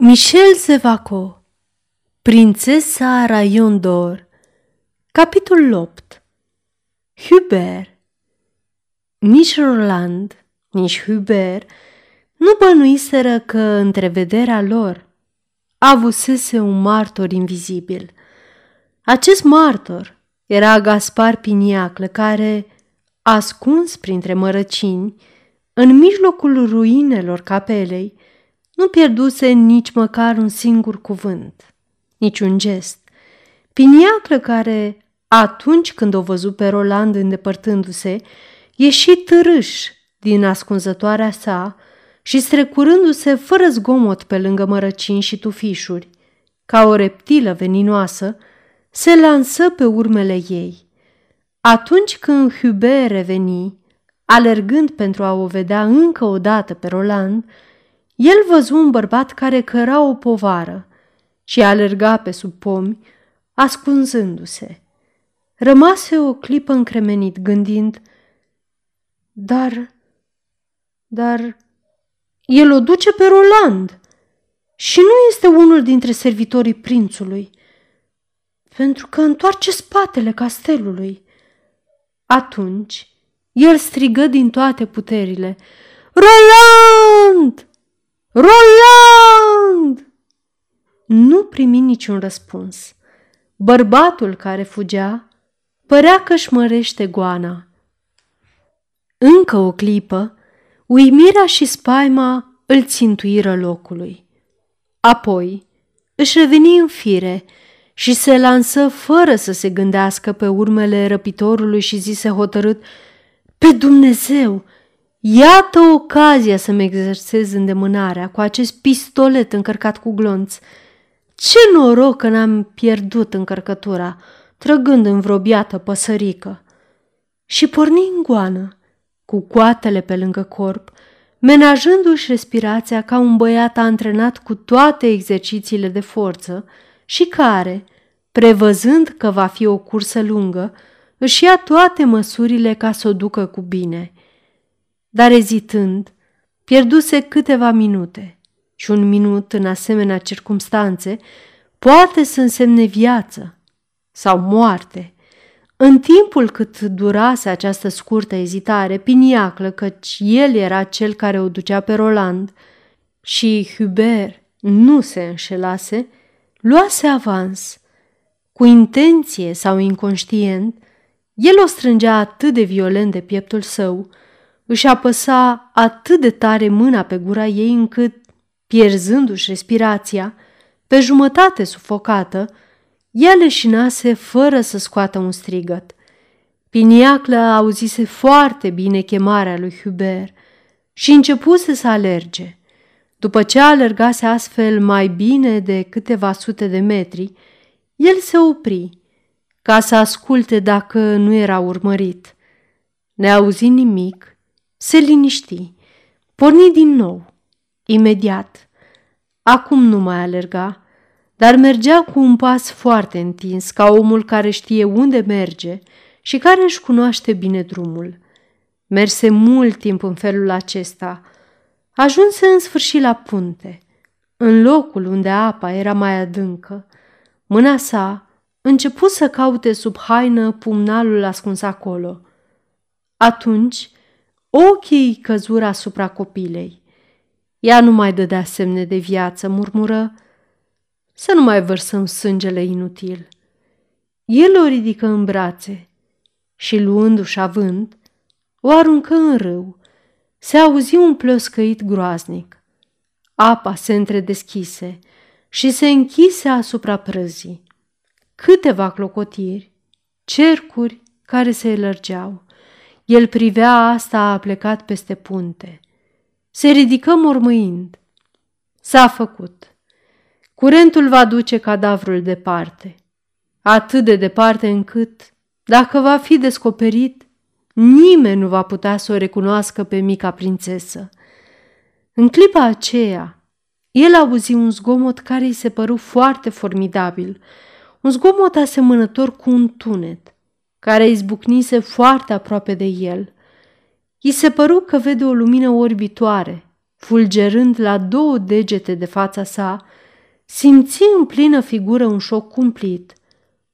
Michel Zevaco Prințesa Raion d'Or Capitolul 8 Hubert Nici Roland, nici Hubert nu bănuiseră că întrevederea lor avusese un martor invizibil. Acest martor era Gaspar Piniaclă, care, ascuns printre mărăcini, în mijlocul ruinelor capelei, nu pierduse nici măcar un singur cuvânt, nici un gest. Piniaclă care, atunci când o văzut pe Roland îndepărtându-se, ieși târâș din ascunzătoarea sa și strecurându-se fără zgomot pe lângă mărăcini și tufișuri, ca o reptilă veninoasă, se lansă pe urmele ei. Atunci când Hubert reveni, alergând pentru a o vedea încă o dată pe Roland, el văzu un bărbat care căra o povară și alerga pe sub pomi, ascunzându-se. Rămase o clipă încremenit, gândind, dar, dar, el o duce pe Roland și nu este unul dintre servitorii prințului, pentru că întoarce spatele castelului. Atunci, el strigă din toate puterile, Roland! Roland! Nu primi niciun răspuns. Bărbatul care fugea părea că își mărește goana. Încă o clipă, uimirea și spaima îl țintuiră locului. Apoi își reveni în fire și se lansă fără să se gândească pe urmele răpitorului și zise hotărât, Pe Dumnezeu, Iată ocazia să-mi exersez îndemânarea cu acest pistolet încărcat cu glonț. Ce noroc că n-am pierdut încărcătura, trăgând în vreo biată păsărică. Și porni în goană, cu coatele pe lângă corp, menajându-și respirația ca un băiat antrenat cu toate exercițiile de forță și care, prevăzând că va fi o cursă lungă, își ia toate măsurile ca să o ducă cu bine – dar ezitând, pierduse câteva minute și un minut în asemenea circumstanțe poate să însemne viață sau moarte. În timpul cât durase această scurtă ezitare, Piniaclă, căci el era cel care o ducea pe Roland și Hubert nu se înșelase, luase avans. Cu intenție sau inconștient, el o strângea atât de violent de pieptul său, își apăsa atât de tare mâna pe gura ei încât, pierzându-și respirația, pe jumătate sufocată, ea leșinase fără să scoată un strigăt. Piniaclă auzise foarte bine chemarea lui Hubert și începuse să alerge. După ce alergase astfel mai bine de câteva sute de metri, el se opri ca să asculte dacă nu era urmărit. Neauzind nimic, se liniști, porni din nou, imediat. Acum nu mai alerga, dar mergea cu un pas foarte întins, ca omul care știe unde merge și care își cunoaște bine drumul. Merse mult timp în felul acesta. Ajunse în sfârșit la punte, în locul unde apa era mai adâncă. Mâna sa început să caute sub haină pumnalul ascuns acolo. Atunci Ochii căzură asupra copilei. Ea nu mai dădea semne de viață, murmură, să nu mai vărsăm sângele inutil. El o ridică în brațe și, luându-și avânt, o aruncă în râu. Se auzi un plăscăit groaznic. Apa se întredeschise și se închise asupra prăzii. Câteva clocotiri, cercuri care se lărgeau. El privea asta a plecat peste punte. Se ridică mormâind. S-a făcut. Curentul va duce cadavrul departe. Atât de departe încât, dacă va fi descoperit, nimeni nu va putea să o recunoască pe mica prințesă. În clipa aceea, el auzi un zgomot care îi se păru foarte formidabil, un zgomot asemănător cu un tunet – care izbucnise foarte aproape de el. I se păru că vede o lumină orbitoare fulgerând la două degete de fața sa, simți în plină figură un șoc cumplit,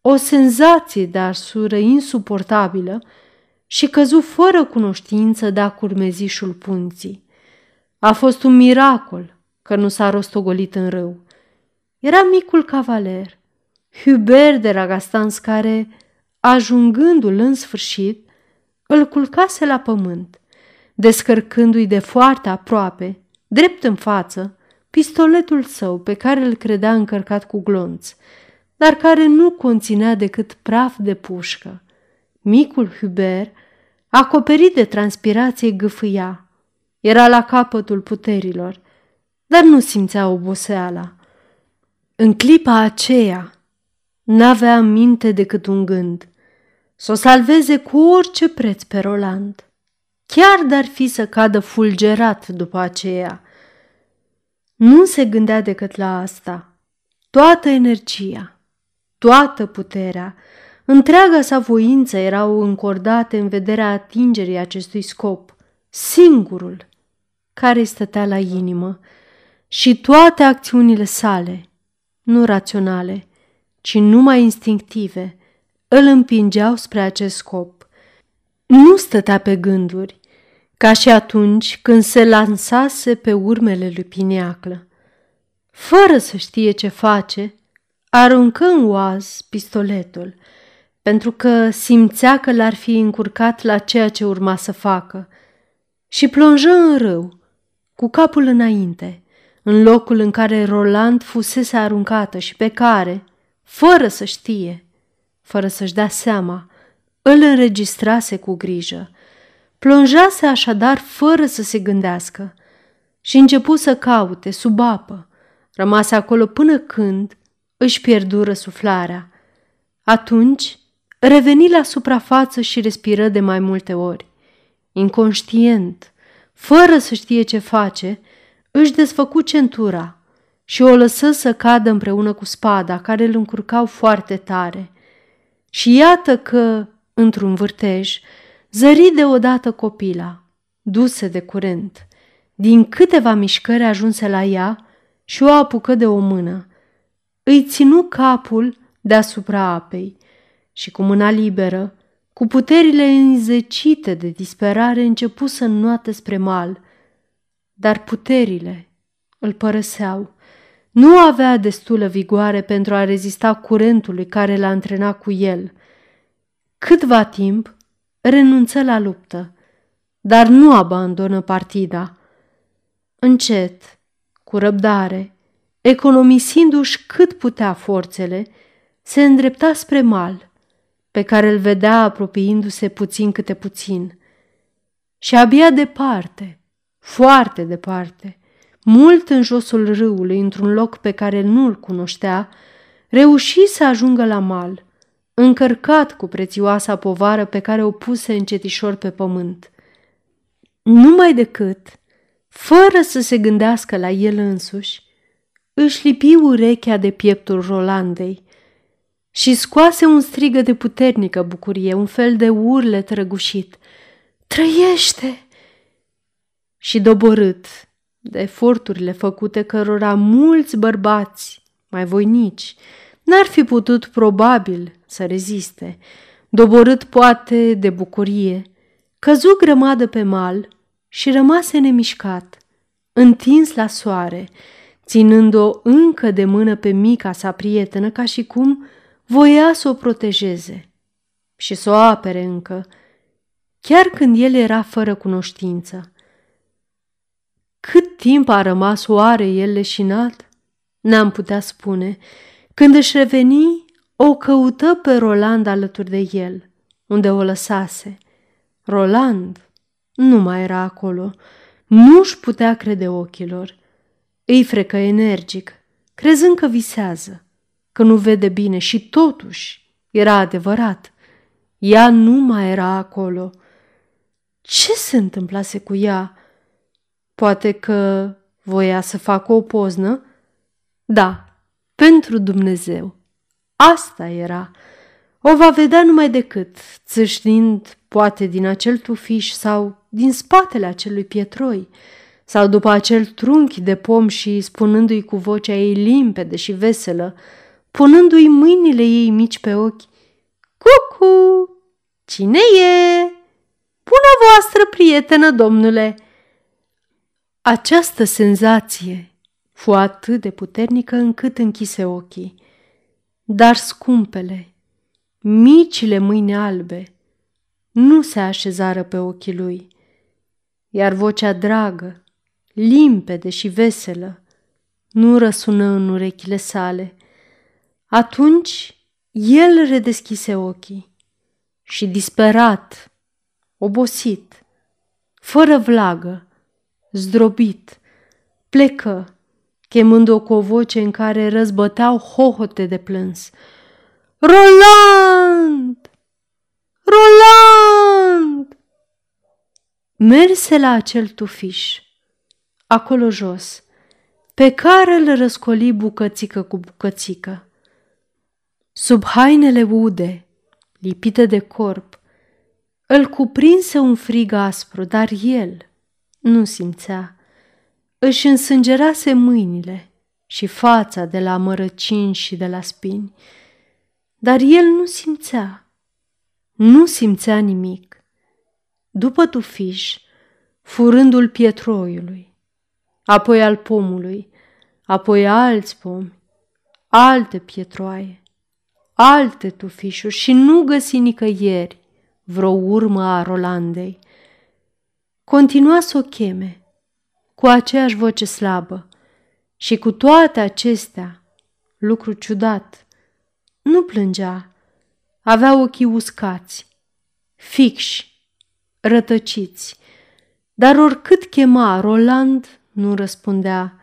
o senzație de arsură insuportabilă și căzu fără cunoștință de-a curmezișul punții. A fost un miracol că nu s-a rostogolit în râu. Era micul cavaler, Hubert de Ragastans, care, ajungându-l în sfârșit, îl culcase la pământ, descărcându-i de foarte aproape, drept în față, pistoletul său pe care îl credea încărcat cu glonț, dar care nu conținea decât praf de pușcă. Micul Hubert, acoperit de transpirație, gâfâia. Era la capătul puterilor, dar nu simțea oboseala. În clipa aceea, n-avea în minte decât un gând, să o salveze cu orice preț pe Roland, chiar dar fi să cadă fulgerat după aceea. Nu se gândea decât la asta. Toată energia, toată puterea, întreaga sa voință erau încordate în vederea atingerii acestui scop, singurul, care îi stătea la inimă, și toate acțiunile sale, nu raționale, ci numai instinctive, îl împingeau spre acest scop. Nu stătea pe gânduri, ca și atunci când se lansase pe urmele lui Pineaclă. Fără să știe ce face, aruncă în oaz pistoletul, pentru că simțea că l-ar fi încurcat la ceea ce urma să facă, și plonjă în râu, cu capul înainte, în locul în care Roland fusese aruncată și pe care, fără să știe, fără să-și dea seama, îl înregistrase cu grijă. Plonjase așadar fără să se gândească și începu să caute sub apă. Rămase acolo până când își pierdu răsuflarea. Atunci reveni la suprafață și respiră de mai multe ori. Inconștient, fără să știe ce face, își desfăcu centura și o lăsă să cadă împreună cu spada, care îl încurcau foarte tare. Și iată că, într-un vârtej, zări deodată copila, dusă de curent. Din câteva mișcări ajunse la ea și o apucă de o mână. Îi ținu capul deasupra apei și cu mâna liberă, cu puterile înzecite de disperare, începu să înnoate spre mal. Dar puterile îl părăseau nu avea destulă vigoare pentru a rezista curentului care l-a antrenat cu el. Câtva timp renunță la luptă, dar nu abandonă partida. Încet, cu răbdare, economisindu-și cât putea forțele, se îndrepta spre mal, pe care îl vedea apropiindu-se puțin câte puțin. Și abia departe, foarte departe, mult în josul râului, într-un loc pe care nu-l cunoștea, reuși să ajungă la mal, încărcat cu prețioasa povară pe care o puse încetișor pe pământ. Numai decât, fără să se gândească la el însuși, își lipi urechea de pieptul Rolandei și scoase un strigă de puternică bucurie, un fel de urle trăgușit. Trăiește! Și doborât, de eforturile făcute cărora mulți bărbați mai voinici n-ar fi putut probabil să reziste, doborât poate de bucurie, căzu grămadă pe mal și rămase nemișcat, întins la soare, ținând-o încă de mână pe mica sa prietenă ca și cum voia să o protejeze și să o apere încă, chiar când el era fără cunoștință. Cât timp a rămas oare el leșinat? N-am putea spune. Când își reveni, o căută pe Roland alături de el, unde o lăsase. Roland nu mai era acolo. Nu-și putea crede ochilor. Îi frecă energic, crezând că visează, că nu vede bine și totuși era adevărat. Ea nu mai era acolo. Ce se întâmplase cu ea? Poate că voia să facă o poznă? Da, pentru Dumnezeu. Asta era. O va vedea numai decât, țâșnind poate din acel tufiș sau din spatele acelui pietroi, sau după acel trunchi de pom și spunându-i cu vocea ei limpede și veselă, punându-i mâinile ei mici pe ochi, Cucu! Cine e? Bună voastră prietenă, domnule! Această senzație fu atât de puternică încât închise ochii. Dar scumpele, micile mâini albe, nu se așezară pe ochii lui, iar vocea dragă, limpede și veselă, nu răsună în urechile sale. Atunci el redeschise ochii și disperat, obosit, fără vlagă, zdrobit, plecă, chemând-o cu o voce în care răzbăteau hohote de plâns. Roland! Roland! Merse la acel tufiș, acolo jos, pe care îl răscoli bucățică cu bucățică. Sub hainele ude, lipite de corp, îl cuprinse un frig aspru, dar el nu simțea. Își însângerase mâinile și fața de la mărăcini și de la spini, dar el nu simțea. Nu simțea nimic. După tufiș, furândul pietroiului, apoi al pomului, apoi alți pomi, alte pietroaie, alte tufișuri și nu găsi nicăieri vreo urmă a Rolandei. Continua să o cheme cu aceeași voce slabă și cu toate acestea, lucru ciudat, nu plângea, avea ochii uscați, fixi, rătăciți, dar oricât chema, Roland nu răspundea.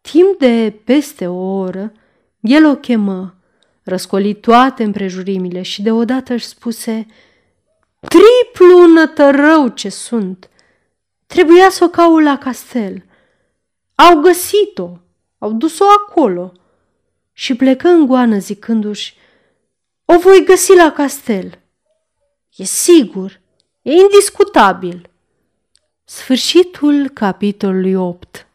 Timp de peste o oră, el o chemă, răscoli toate împrejurimile și deodată își spuse Triplu nătărău ce sunt! Trebuia să o caut la castel. Au găsit-o, au dus-o acolo. Și plecă în goană zicându-și, o voi găsi la castel. E sigur, e indiscutabil. Sfârșitul capitolului 8